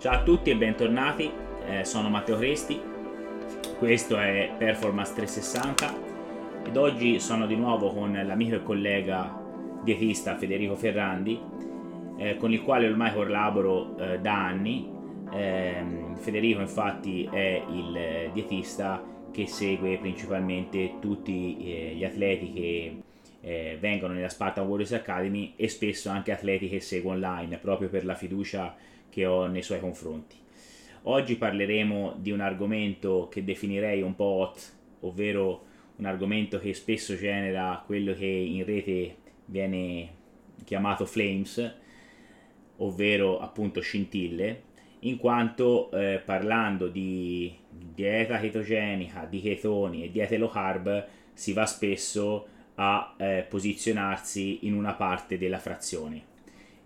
Ciao a tutti e bentornati, eh, sono Matteo Cresti, questo è Performance 360 ed oggi sono di nuovo con l'amico e collega dietista Federico Ferrandi, eh, con il quale ormai collaboro eh, da anni. Ehm, Federico infatti è il dietista che segue principalmente tutti eh, gli atleti che eh, vengono nella Spartan Warriors Academy e spesso anche atleti che seguo online proprio per la fiducia che ho nei suoi confronti. Oggi parleremo di un argomento che definirei un po' hot, ovvero un argomento che spesso genera quello che in rete viene chiamato flames, ovvero appunto scintille, in quanto eh, parlando di dieta chetogenica, di chetoni e diete low carb si va spesso a eh, posizionarsi in una parte della frazione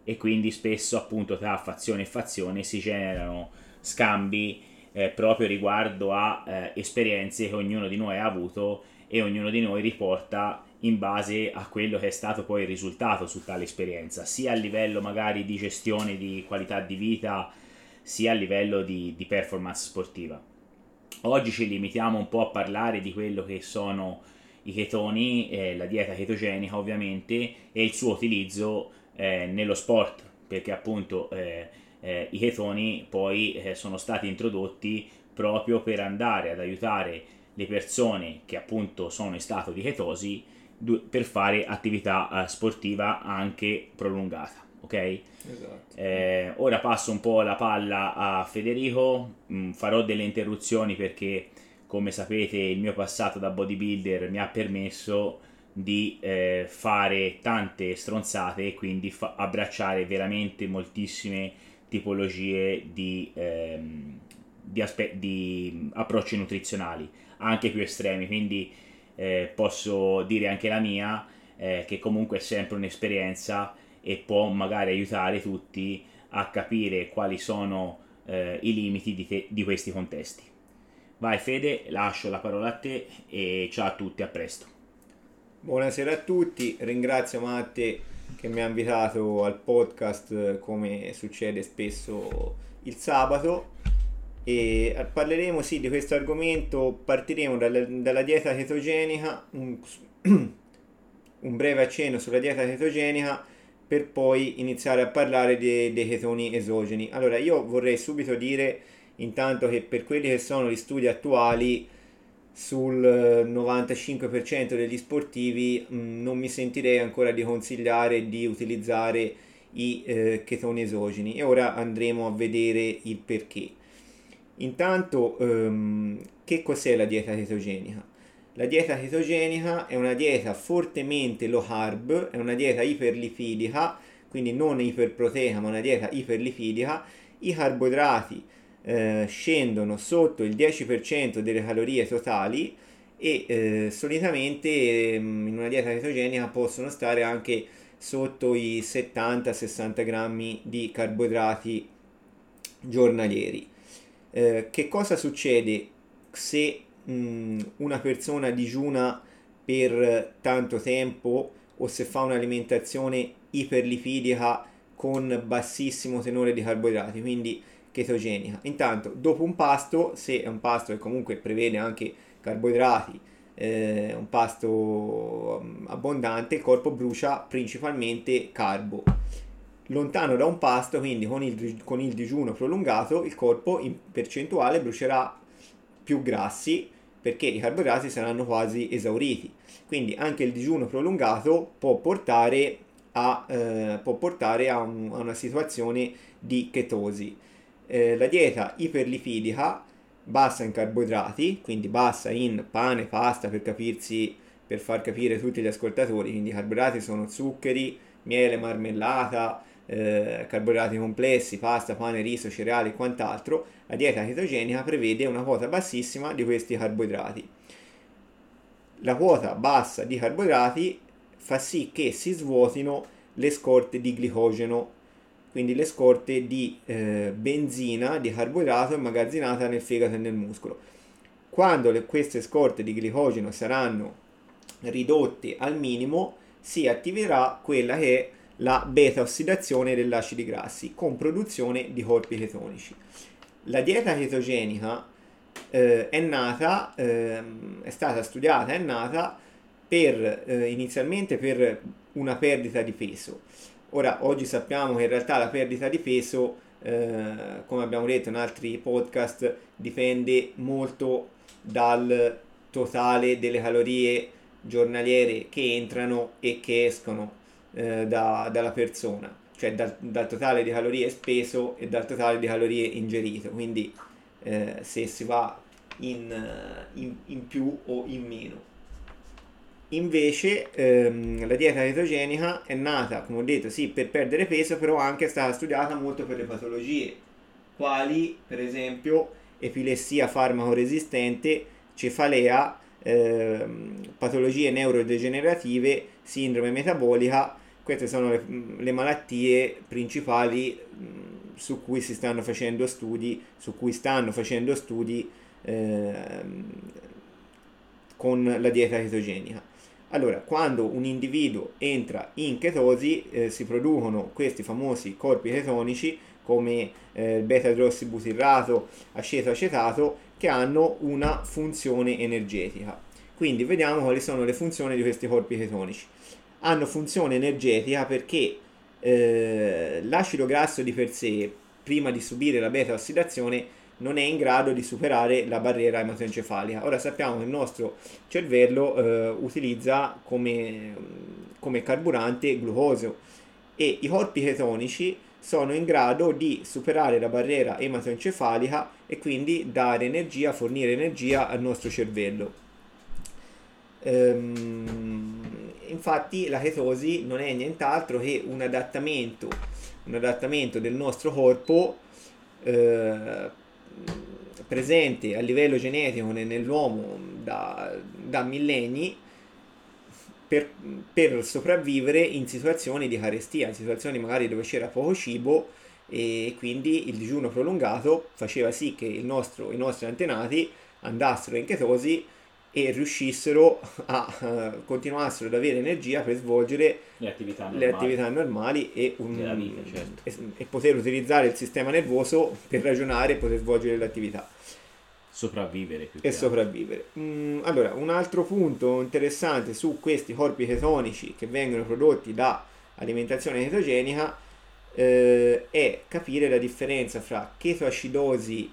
e quindi spesso appunto tra fazione e fazione si generano scambi eh, proprio riguardo a eh, esperienze che ognuno di noi ha avuto e ognuno di noi riporta in base a quello che è stato poi il risultato su tale esperienza, sia a livello magari di gestione di qualità di vita, sia a livello di, di performance sportiva. Oggi ci limitiamo un po' a parlare di quello che sono i chetoni, eh, la dieta chetogenica ovviamente e il suo utilizzo eh, nello sport, perché appunto eh, eh, i chetoni poi eh, sono stati introdotti proprio per andare ad aiutare le persone che appunto sono in stato di chetosi per fare attività eh, sportiva anche prolungata. Ok? Esatto. Eh, ora passo un po' la palla a Federico, mm, farò delle interruzioni perché come sapete il mio passato da bodybuilder mi ha permesso di eh, fare tante stronzate e quindi fa- abbracciare veramente moltissime tipologie di, ehm, di, aspe- di, approcci nutrizionali, anche più estremi, quindi eh, posso dire anche la mia, eh, che comunque è sempre un'esperienza e può magari aiutare tutti a capire quali sono eh, i limiti di, te- di questi contesti. Vai Fede, lascio la parola a te e ciao a tutti, a presto. Buonasera a tutti, ringrazio Matte che mi ha invitato al podcast come succede spesso il sabato e parleremo sì di questo argomento, partiremo dalla, dalla dieta chetogenica, un, un, breve accenno sulla dieta chetogenica per poi iniziare a parlare dei, dei chetoni esogeni. Allora io vorrei subito dire intanto che per quelli che sono gli studi attuali sul 95% degli sportivi mh, mm, non mi sentirei ancora di consigliare di utilizzare i eh, chetoni esogeni e ora andremo a vedere il perché. Intanto, ehm, che cos'è la dieta chetogenica? La dieta chetogenica è una dieta fortemente low carb, è una dieta iperlipidica, quindi non iperproteica, ma una dieta iperlipidica. I carboidrati eh, scendono sotto il 10% delle calorie totali e eh, solitamente eh, in una dieta chetogenica possono stare anche sotto i 70-60 grammi di carboidrati giornalieri. Eh, che cosa succede se mh, mm, una persona digiuna per tanto tempo o se fa un'alimentazione iperlipidica con bassissimo tenore di carboidrati? Quindi chetogenica. Intanto, dopo un pasto, se è un pasto che comunque prevede anche carboidrati, eh, un pasto mm, abbondante, il corpo brucia principalmente carbo. Lontano da un pasto, quindi con il, con il digiuno prolungato, il corpo in percentuale brucerà più grassi perché i carboidrati saranno quasi esauriti. Quindi anche il digiuno prolungato può portare a, eh, può portare a, un, a una situazione di chetosi eh, la dieta iperlipidica bassa in carboidrati, quindi bassa in pane, pasta per capirsi, per far capire tutti gli ascoltatori, quindi i carboidrati sono zuccheri, miele, marmellata, eh, carboidrati complessi, pasta, pane, riso, cereali e quant'altro, la dieta chetogenica prevede una quota bassissima di questi carboidrati. La quota bassa di carboidrati fa sì che si svuotino le scorte di glicogeno quindi le scorte di eh, benzina, di carboidrato immagazzinata nel fegato e nel muscolo. Quando le, queste scorte di glicogeno saranno ridotte al minimo, si attiverà quella che è la beta ossidazione degli acidi grassi con produzione di corpi chetonici. La dieta chetogenica eh, è nata, eh, è stata studiata, è nata per, eh, inizialmente per una perdita di peso. Ora, oggi sappiamo che in realtà la perdita di peso, eh, come abbiamo detto in altri podcast, dipende molto dal totale delle calorie giornaliere che entrano e che escono eh, da, dalla persona, cioè dal, dal, totale di calorie speso e dal totale di calorie ingerito. Quindi eh, se si va in, in, in più o in meno. Invece ehm, la dieta chetogenica è nata, come ho detto, sì, per perdere peso, però anche è stata studiata molto per le patologie, quali per esempio epilessia farmaco-resistente, cefalea, ehm, patologie neurodegenerative, sindrome metabolica. Queste sono le, le malattie principali mh, su cui si stanno facendo studi, su cui stanno facendo studi ehm, con la dieta chetogenica. Allora, quando un individuo entra in chetosi eh, si producono questi famosi corpi chetonici come eh, beta-idrossibutirrato, aceto-acetato che hanno una funzione energetica. Quindi vediamo quali sono le funzioni di questi corpi chetonici. Hanno funzione energetica perché eh, l'acido grasso di per sé, prima di subire la beta-ossidazione, non è in grado di superare la barriera ematoencefalica. Ora sappiamo che il nostro cervello eh, utilizza come, come carburante glucosio e i corpi chetonici sono in grado di superare la barriera ematoencefalica e quindi dare energia, fornire energia al nostro cervello. Ehm, infatti la chetosi non è nient'altro che un adattamento, un adattamento del nostro corpo eh, presente a livello genetico nell'uomo da, da millenni per, per, sopravvivere in situazioni di carestia, in situazioni magari dove c'era poco cibo e quindi il digiuno prolungato faceva sì che nostro, i nostri antenati andassero in chetosi e riuscissero a uh, continuassero ad avere energia per svolgere le attività normali, le attività normali e, un, vita, certo. e, e, poter utilizzare il sistema nervoso per ragionare e poter svolgere le attività. Sopravvivere più e sopravvivere. Mm, allora, un altro punto interessante su questi corpi chetonici che vengono prodotti da alimentazione chetogenica eh, è capire la differenza fra chetoacidosi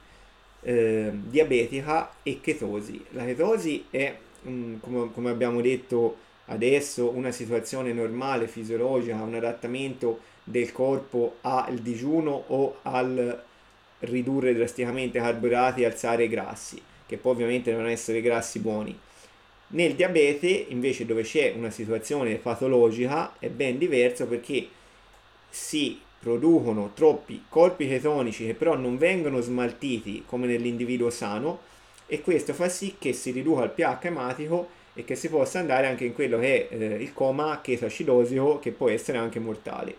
eh, diabetica e chetosi. La chetosi è, mh, mm, come, come, abbiamo detto adesso, una situazione normale, fisiologica, un adattamento del corpo al digiuno o al ridurre drasticamente i carboidrati e alzare i grassi, che poi ovviamente devono essere grassi buoni. Nel diabete, invece, dove c'è una situazione patologica, è ben diverso perché si producono troppi corpi chetonici che però non vengono smaltiti come nell'individuo sano e questo fa sì che si riduca il pH ematico e che si possa andare anche in quello che è eh, il coma chetoacidosico che può essere anche mortale.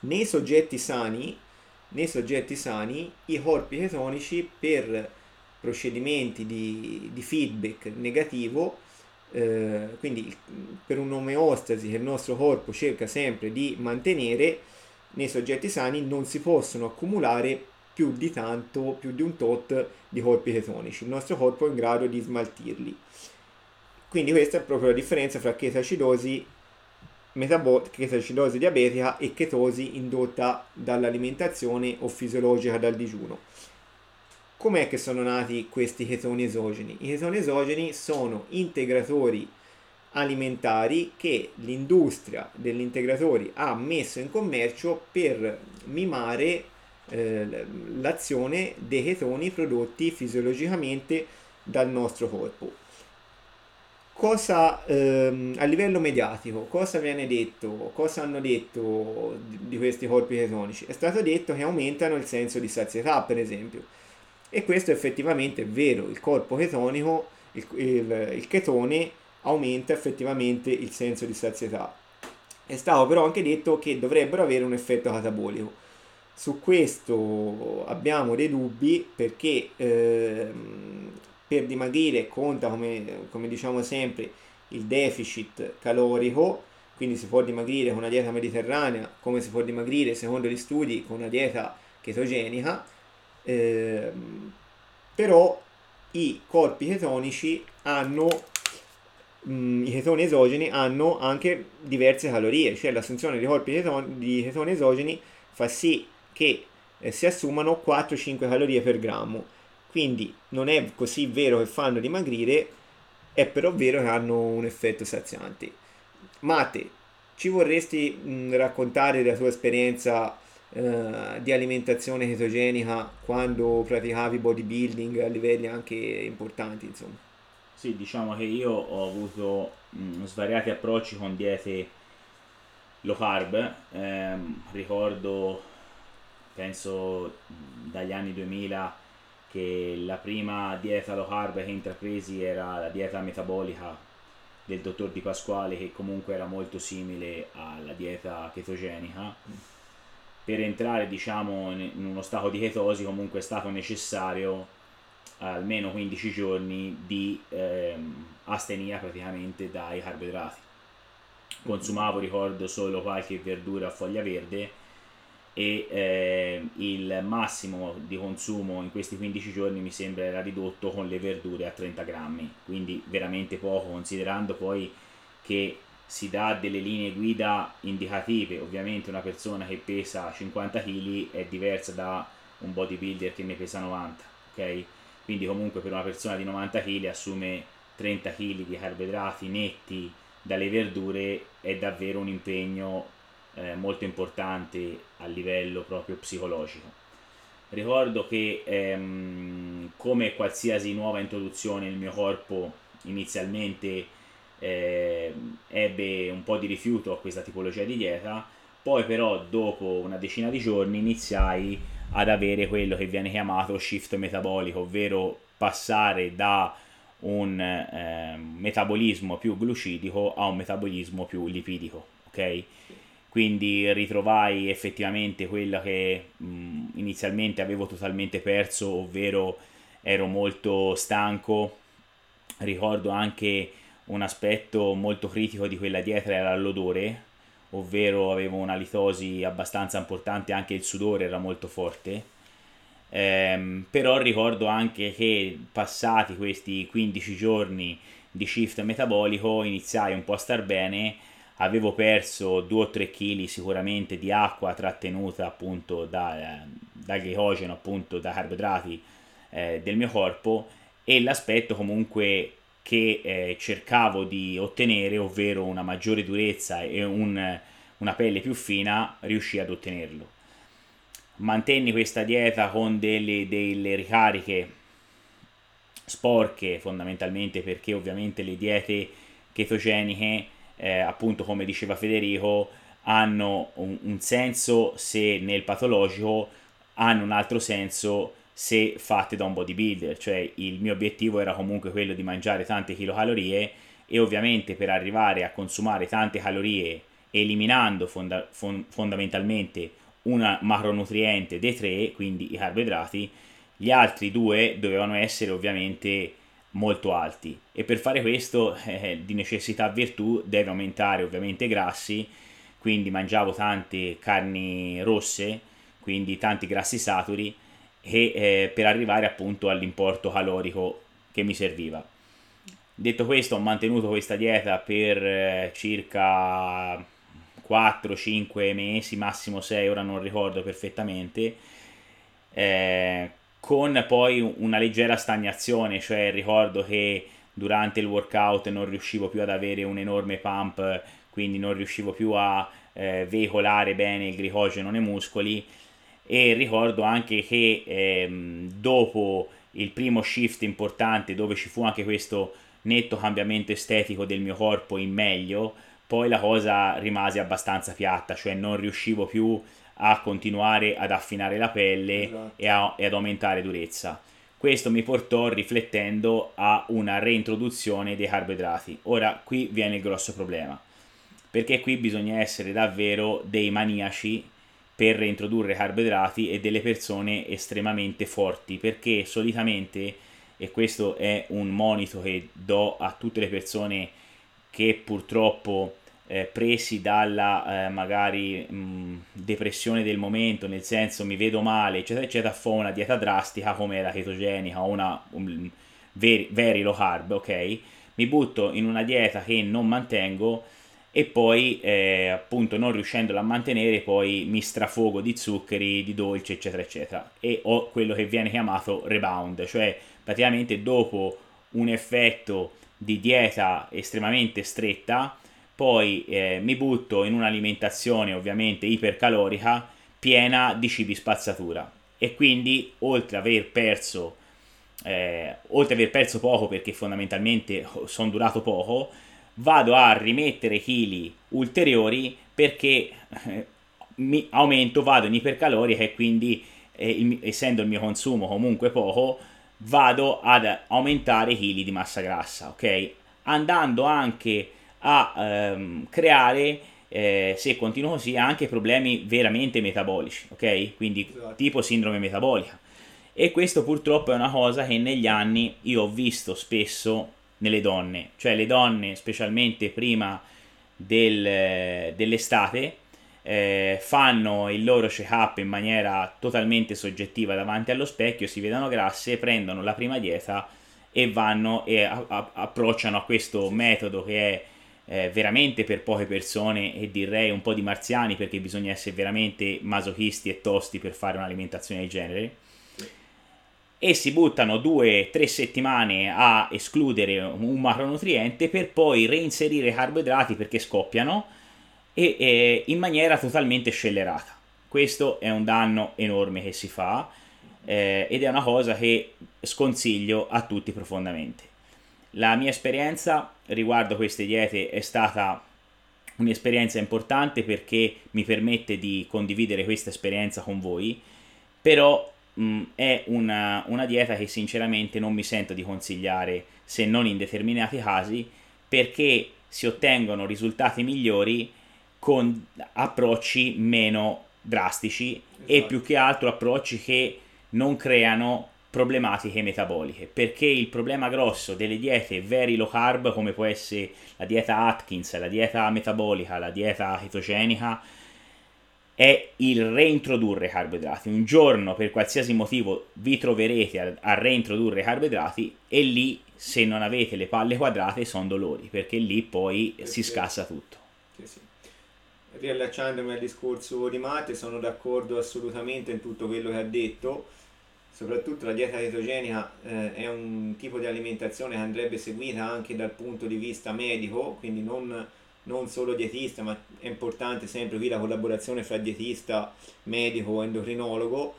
Nei soggetti sani, nei soggetti sani i corpi chetonici per procedimenti di, di feedback negativo eh, quindi per un'omeostasi che il nostro corpo cerca sempre di mantenere nei soggetti sani non si possono accumulare più di tanto, più di un tot di corpi chetonici. Il nostro corpo è in grado di smaltirli. Quindi questa è proprio la differenza fra chetoacidosi, metabo- chetoacidosi diabetica e chetosi indotta dall'alimentazione o fisiologica dal digiuno. Com'è che sono nati questi chetoni esogeni? I chetoni esogeni sono integratori alimentari che l'industria degli integratori ha messo in commercio per mimare eh, l'azione dei chetoni prodotti fisiologicamente dal nostro corpo. Cosa ehm, a livello mediatico, cosa viene detto, cosa hanno detto di, di questi corpi chetonici? È stato detto che aumentano il senso di sazietà, per esempio. E questo effettivamente è vero, il corpo chetonico, il, il, il chetone aumenta effettivamente il senso di sazietà. È stato però anche detto che dovrebbero avere un effetto catabolico. Su questo abbiamo dei dubbi perché ehm, per dimagrire conta, come, come, diciamo sempre, il deficit calorico, quindi si può dimagrire con una dieta mediterranea, come si può dimagrire secondo gli studi con una dieta chetogenica, eh, però i corpi chetonici hanno mh, i chetoni esogeni hanno anche diverse calorie, cioè l'assunzione di corpi di chetoni esogeni fa sì che eh, si assumano 4-5 calorie per grammo. Quindi non è così vero che fanno dimagrire, è però vero che hanno un effetto saziante. Mate, ci vorresti mh, raccontare della tua esperienza eh, di alimentazione chetogenica quando praticavi bodybuilding a livelli anche importanti, insomma? Sì, diciamo che io ho avuto mh, svariati approcci con diete low carb, eh, ricordo, penso dagli anni 2000 che la prima dieta low carb che intrapresi era la dieta metabolica del dottor Di Pasquale che comunque era molto simile alla dieta chetogenica. Per entrare diciamo in uno stato di chetosi comunque è stato necessario almeno 15 giorni di ehm, astenia praticamente dai carboidrati consumavo ricordo solo qualche verdura a foglia verde e eh, il massimo di consumo in questi 15 giorni mi sembra era ridotto con le verdure a 30 grammi, quindi veramente poco considerando poi che si dà delle linee guida indicative, ovviamente una persona che pesa 50 kg è diversa da un bodybuilder che ne pesa 90, ok? Quindi comunque per una persona di 90 kg assume 30 kg di carboidrati netti dalle verdure è davvero un impegno eh, molto importante a livello proprio psicologico. Ricordo che ehm, come qualsiasi nuova introduzione il mio corpo inizialmente eh, ebbe un po' di rifiuto a questa tipologia di dieta, poi però dopo una decina di giorni iniziai ad avere quello che viene chiamato shift metabolico, ovvero passare da un eh, metabolismo più glucidico a un metabolismo più lipidico, ok? quindi ritrovai effettivamente quella che mh, inizialmente avevo totalmente perso, ovvero ero molto stanco. Ricordo anche un aspetto molto critico di quella dieta era l'odore, ovvero avevo una litosi abbastanza importante, anche il sudore era molto forte. Ehm, però ricordo anche che passati questi 15 giorni di shift metabolico iniziai un po' a star bene avevo perso 2 o 3 kg sicuramente di acqua trattenuta appunto da, eh, dal glicogeno, appunto da carboidrati eh, del mio corpo e l'aspetto comunque che eh, cercavo di ottenere, ovvero una maggiore durezza e un, una pelle più fina, riuscì ad ottenerlo. Mantenni questa dieta con delle, delle ricariche sporche fondamentalmente perché ovviamente le diete ketogeniche eh, appunto come diceva Federico, hanno un, un, senso se nel patologico, hanno un altro senso se fatte da un bodybuilder, cioè il mio obiettivo era comunque quello di mangiare tante kilocalorie e ovviamente per arrivare a consumare tante calorie eliminando fonda- fon- fondamentalmente una macronutriente dei tre, quindi i carboidrati, gli altri due dovevano essere ovviamente molto alti. E per fare questo eh, di necessità virtù deve aumentare ovviamente i grassi quindi mangiavo tante carni rosse quindi tanti grassi saturi e eh, per arrivare appunto all'importo calorico che mi serviva. Detto questo ho mantenuto questa dieta per eh, circa 4-5 mesi massimo 6 ora non ricordo perfettamente eh, con poi una leggera stagnazione, cioè ricordo che durante il workout non riuscivo più ad avere un enorme pump, quindi non riuscivo più a eh, veicolare bene il glicogeno nei muscoli e ricordo anche che ehm, dopo il primo shift importante dove ci fu anche questo netto cambiamento estetico del mio corpo in meglio, poi la cosa rimase abbastanza piatta, cioè non riuscivo più a continuare ad affinare la pelle esatto. e, a, e ad aumentare durezza. Questo mi portò riflettendo a una reintroduzione dei carboidrati. Ora qui viene il grosso problema, perché qui bisogna essere davvero dei maniaci per reintrodurre carboidrati e delle persone estremamente forti, perché solitamente, e questo è un monito che do a tutte le persone che purtroppo eh, presi dalla eh, magari mh, depressione del momento, nel senso mi vedo male, eccetera, eccetera, fa una dieta drastica come la chetogenica o una um, very low carb, ok? Mi butto in una dieta che non mantengo e poi eh, appunto non riuscendola a mantenere poi mi strafogo di zuccheri, di dolci eccetera eccetera. E ho quello che viene chiamato rebound, cioè praticamente dopo un effetto di dieta estremamente stretta poi eh, mi butto in un'alimentazione ovviamente ipercalorica piena di cibi spazzatura. E quindi oltre ad aver perso eh, oltre ad aver perso poco perché fondamentalmente sono durato poco vado a rimettere chili ulteriori perché eh, mi aumento vado in ipercalorica e quindi eh, il, essendo il mio consumo comunque poco vado ad aumentare i chili di massa grassa ok andando anche a ehm, creare, eh, se continuo così, anche problemi veramente metabolici, ok? Quindi esatto. tipo sindrome metabolica. E questo purtroppo è una cosa che negli anni io ho visto spesso nelle donne, cioè le donne, specialmente prima del, dell'estate, eh, fanno il loro check-up in maniera totalmente soggettiva davanti allo specchio, si vedono grasse, prendono la prima dieta e vanno e a- a- approcciano a questo metodo che è eh, veramente per poche persone e direi un po' di marziani perché bisogna essere veramente masochisti e tosti per fare un'alimentazione del genere e si buttano due o tre settimane a escludere un macronutriente per poi reinserire carboidrati perché scoppiano e, e in maniera totalmente scellerata. Questo è un danno enorme che si fa eh, ed è una cosa che sconsiglio a tutti profondamente. La mia esperienza riguardo queste diete è stata un'esperienza importante perché mi permette di condividere questa esperienza con voi, però mh, è una, una dieta che sinceramente non mi sento di consigliare se non in determinati casi perché si ottengono risultati migliori con approcci meno drastici esatto. e più che altro approcci che non creano problematiche metaboliche perché il problema grosso delle diete very low carb come può essere la dieta Atkins, la dieta metabolica, la dieta chetogenica è il reintrodurre carboidrati. Un giorno per qualsiasi motivo vi troverete a, a reintrodurre carboidrati e lì se non avete le palle quadrate sono dolori perché lì poi sì, si scassa tutto. Sì, sì. Riallacciandomi al discorso di Mate sono d'accordo assolutamente in tutto quello che ha detto soprattutto la dieta chetogenica eh, è un tipo di alimentazione che andrebbe seguita anche dal punto di vista medico, quindi non, non solo dietista, ma è importante sempre qui la collaborazione fra dietista, medico, endocrinologo.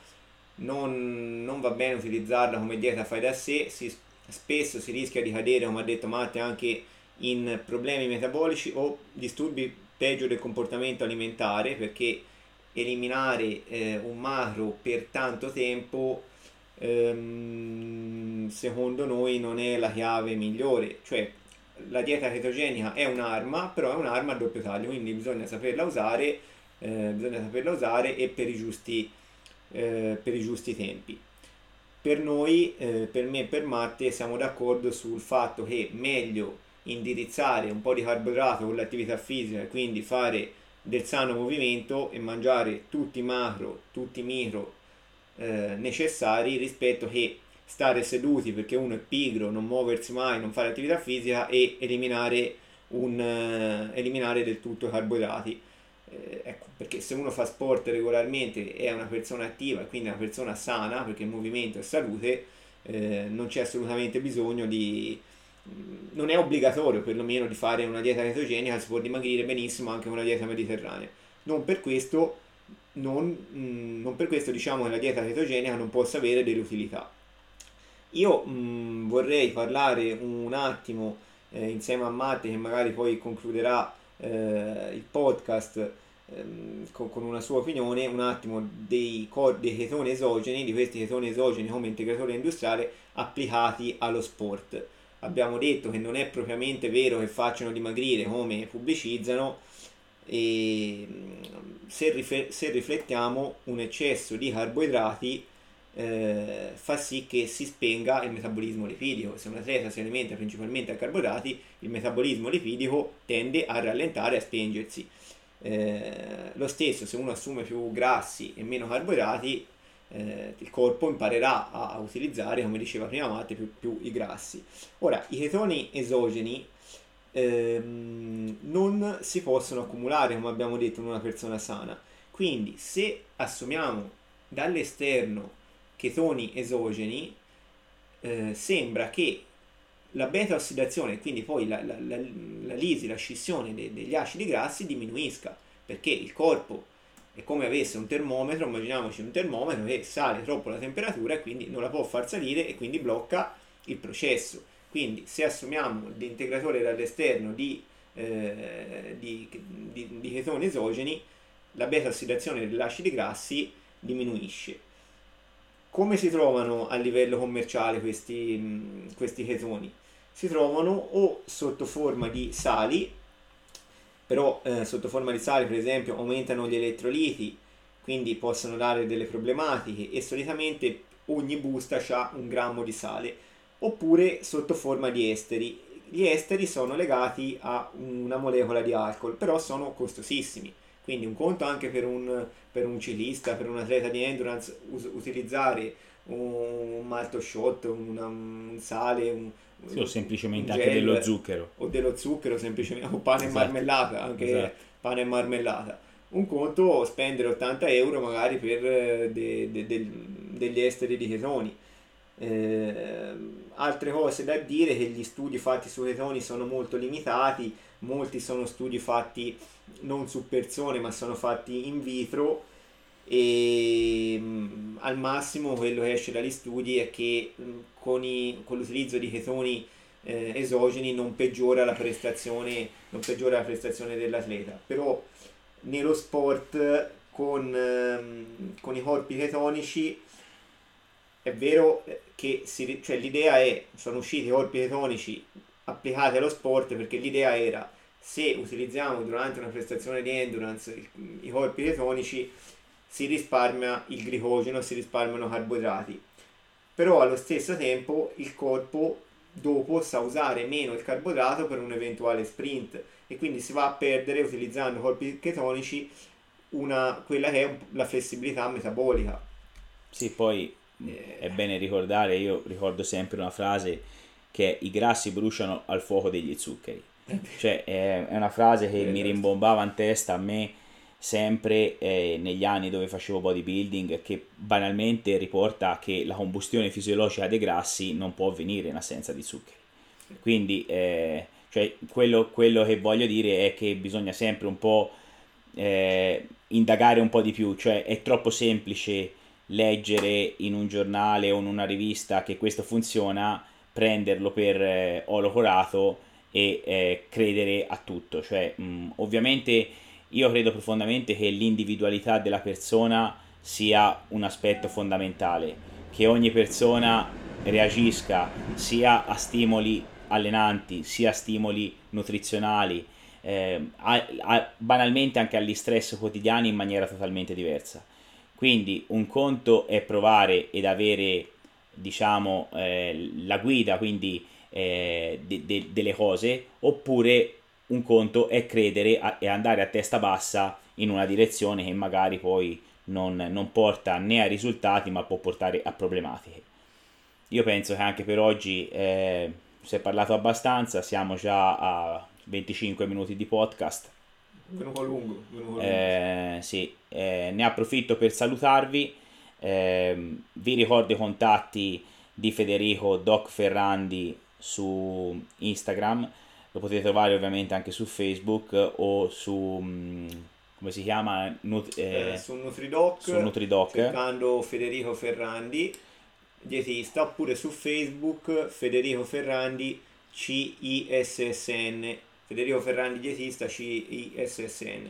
Non, non va bene utilizzarla come dieta fai da sé, si, spesso si rischia di cadere, come ha detto Matte, anche in problemi metabolici o disturbi peggio del comportamento alimentare perché eliminare eh, un macro per tanto tempo ehm, secondo noi non è la chiave migliore, cioè la dieta chetogenica è un'arma, però è un'arma a doppio taglio, quindi bisogna saperla usare, eh, bisogna saperla usare e per i giusti, eh, per i giusti tempi. Per noi, eh, per me e per Matte, siamo d'accordo sul fatto che è meglio indirizzare un po' di carboidrato con l'attività fisica, quindi fare del sano movimento e mangiare tutti i macro, tutti i micro eh, necessari rispetto che stare seduti perché uno è pigro, non muoversi mai, non fare attività fisica e eliminare, un, eh, eliminare del tutto i carboidrati. Eh, ecco, perché se uno fa sport regolarmente è una persona attiva e quindi una persona sana, perché il movimento è salute, eh, non c'è assolutamente bisogno di... non è obbligatorio perlomeno di fare una dieta chetogenica, si può dimagrire benissimo anche con una dieta mediterranea. Non per questo non, mm, non per questo diciamo che la dieta chetogenica non possa avere delle utilità. Io mh, mm, vorrei parlare un attimo eh, insieme a Matte che magari poi concluderà eh, il podcast ehm, con, una sua opinione un attimo dei, dei chetoni esogeni, di questi chetoni esogeni come integratore industriale applicati allo sport. Abbiamo detto che non è propriamente vero che facciano dimagrire come pubblicizzano, e rifle- se riflettiamo un eccesso di carboidrati eh, fa sì che si spenga il metabolismo lipidico. Se un atleta si alimenta principalmente a carboidrati, il metabolismo lipidico tende a rallentare, a spengersi. Eh, lo stesso, se uno assume più grassi e meno carboidrati, eh, il corpo imparerà a, a, utilizzare, come diceva prima Matte, più, più, i grassi. Ora, i ketoni esogeni ehm, non si possono accumulare, come abbiamo detto, in una persona sana. Quindi, se assumiamo dall'esterno ketoni esogeni, eh, sembra che la beta ossidazione, quindi poi la, la, la, la lisi, la scissione de, degli acidi grassi diminuisca, perché il corpo è come avesse un termometro, immaginiamoci un termometro che sale troppo la temperatura e quindi non la può far salire e quindi blocca il processo. Quindi se assumiamo l'integratore dall'esterno di, eh, di, di, di ketoni esogeni, la beta ossidazione degli acidi grassi diminuisce come si trovano a livello commerciale questi, questi ketoni? Si trovano o sotto forma di sali, però eh, sotto forma di sali per esempio aumentano gli elettroliti, quindi possono dare delle problematiche e solitamente ogni busta ha un grammo di sale, oppure sotto forma di esteri. Gli esteri sono legati a una molecola di alcol, però sono costosissimi quindi un conto anche per un, per un ciclista, per un atleta di endurance, us- utilizzare un malto shot, una, un sale, un, sì, o semplicemente anche dello zucchero. O dello zucchero, semplicemente, o pane esatto. e marmellata, anche esatto. pane e marmellata. Un conto spendere 80 euro magari per eh, de, de, de, degli esteri di ketoni. Eh, altre cose da dire che gli studi fatti su ketoni sono molto limitati, molti sono studi fatti non su persone ma sono fatti in vitro e mh, mm, al massimo quello che esce dagli studi è che mh, mm, con, i, con, l'utilizzo di ketoni eh, esogeni non peggiora la prestazione non peggiora la prestazione dell'atleta. Però nello sport con, ehm, con i corpi ketonici è vero che si, cioè, l'idea è sono usciti i corpi ketonici applicati allo sport perché l'idea era se utilizziamo durante una prestazione di endurance i, i corpi ketonici si risparmia il glicogeno, si risparmiano carboidrati. Però allo stesso tempo il corpo dopo sa usare meno il carboidrato per un eventuale sprint e quindi si va a perdere utilizzando corpi ketonici una, quella che è la flessibilità metabolica. Sì, poi eh. è bene ricordare, io ricordo sempre una frase che i grassi bruciano al fuoco degli zuccheri. Cioè è, una frase che mi rimbombava in testa a me sempre eh, negli anni dove facevo bodybuilding che banalmente riporta che la combustione fisiologica dei grassi non può avvenire in assenza di zuccheri. Quindi eh, cioè, quello, quello, che voglio dire è che bisogna sempre un po' eh, indagare un po' di più, cioè è troppo semplice leggere in un giornale o in una rivista che questo funziona, prenderlo per eh, oro colato e eh, credere a tutto. Cioè, mh, ovviamente io credo profondamente che l'individualità della persona sia un aspetto fondamentale, che ogni persona reagisca sia a stimoli allenanti, sia a stimoli nutrizionali, eh, a, a, banalmente anche agli stress quotidiani in maniera totalmente diversa. Quindi un conto è provare ed avere, diciamo, eh, la guida, quindi eh, de, de, delle cose, oppure un conto è credere a, e andare a testa bassa in una direzione che magari poi non, non porta né a risultati ma può portare a problematiche. Io penso che anche per oggi eh, si è parlato abbastanza, siamo già a 25 minuti di podcast. Venuto lungo. Venuto eh, sì, eh, ne approfitto per salutarvi. Eh, vi ricordo i contatti di Federico Doc Ferrandi su Instagram, lo potete trovare ovviamente anche su Facebook o su mm, come si chiama? Nut- eh, eh, su Nutridoc, su Nutridoc cercando Federico Ferrandi, dietista, oppure su Facebook Federico Ferrandi CISSN. Federico Ferrandi dietista CISSN.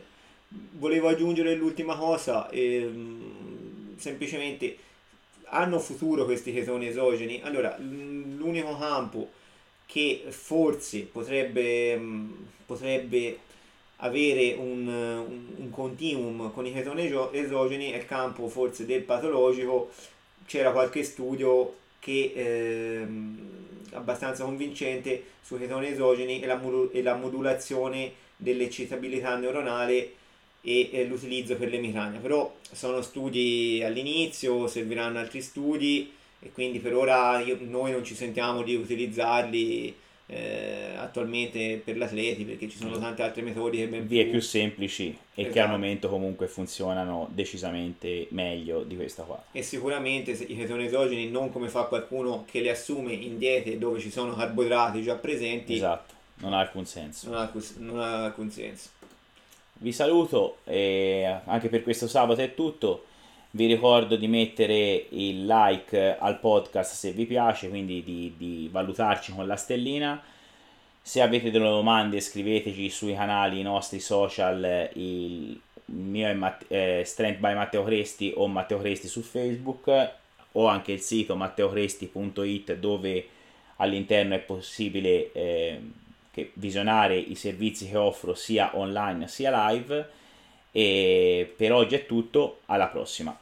Volevo aggiungere l'ultima cosa, ehm, semplicemente hanno futuro questi ketoni esogeni? Allora, l'unico campo che forse potrebbe, mm, potrebbe avere un, un, un, continuum con i ketoni esogeni è il campo forse del patologico c'era qualche studio che ehm, abbastanza convincente sui chetoni esogeni e la, e la modulazione dell'eccitabilità neuronale e, e l'utilizzo per l'emicrania. Però sono studi all'inizio, serviranno altri studi e quindi per ora io, noi non ci sentiamo di utilizzarli eh, attualmente per l'atleti perché ci sono tante altre metodiche ben vie più, più semplici e esatto. che al esatto. momento comunque funzionano decisamente meglio di questa qua e sicuramente i ketoni esogeni non come fa qualcuno che le assume in diete dove ci sono carboidrati già presenti esatto non ha alcun senso non ha, non ha alcun senso vi saluto e anche per questo sabato è tutto vi ricordo di mettere il like al podcast se vi piace, quindi di, di valutarci con la stellina. Se avete delle domande scriveteci sui canali nostri social, il mio è Matt- eh, Strength by Matteo Cresti o Matteo Cresti su Facebook o anche il sito matteocresti.it dove all'interno è possibile eh, visionare i servizi che offro sia online sia live e per oggi è tutto, alla prossima.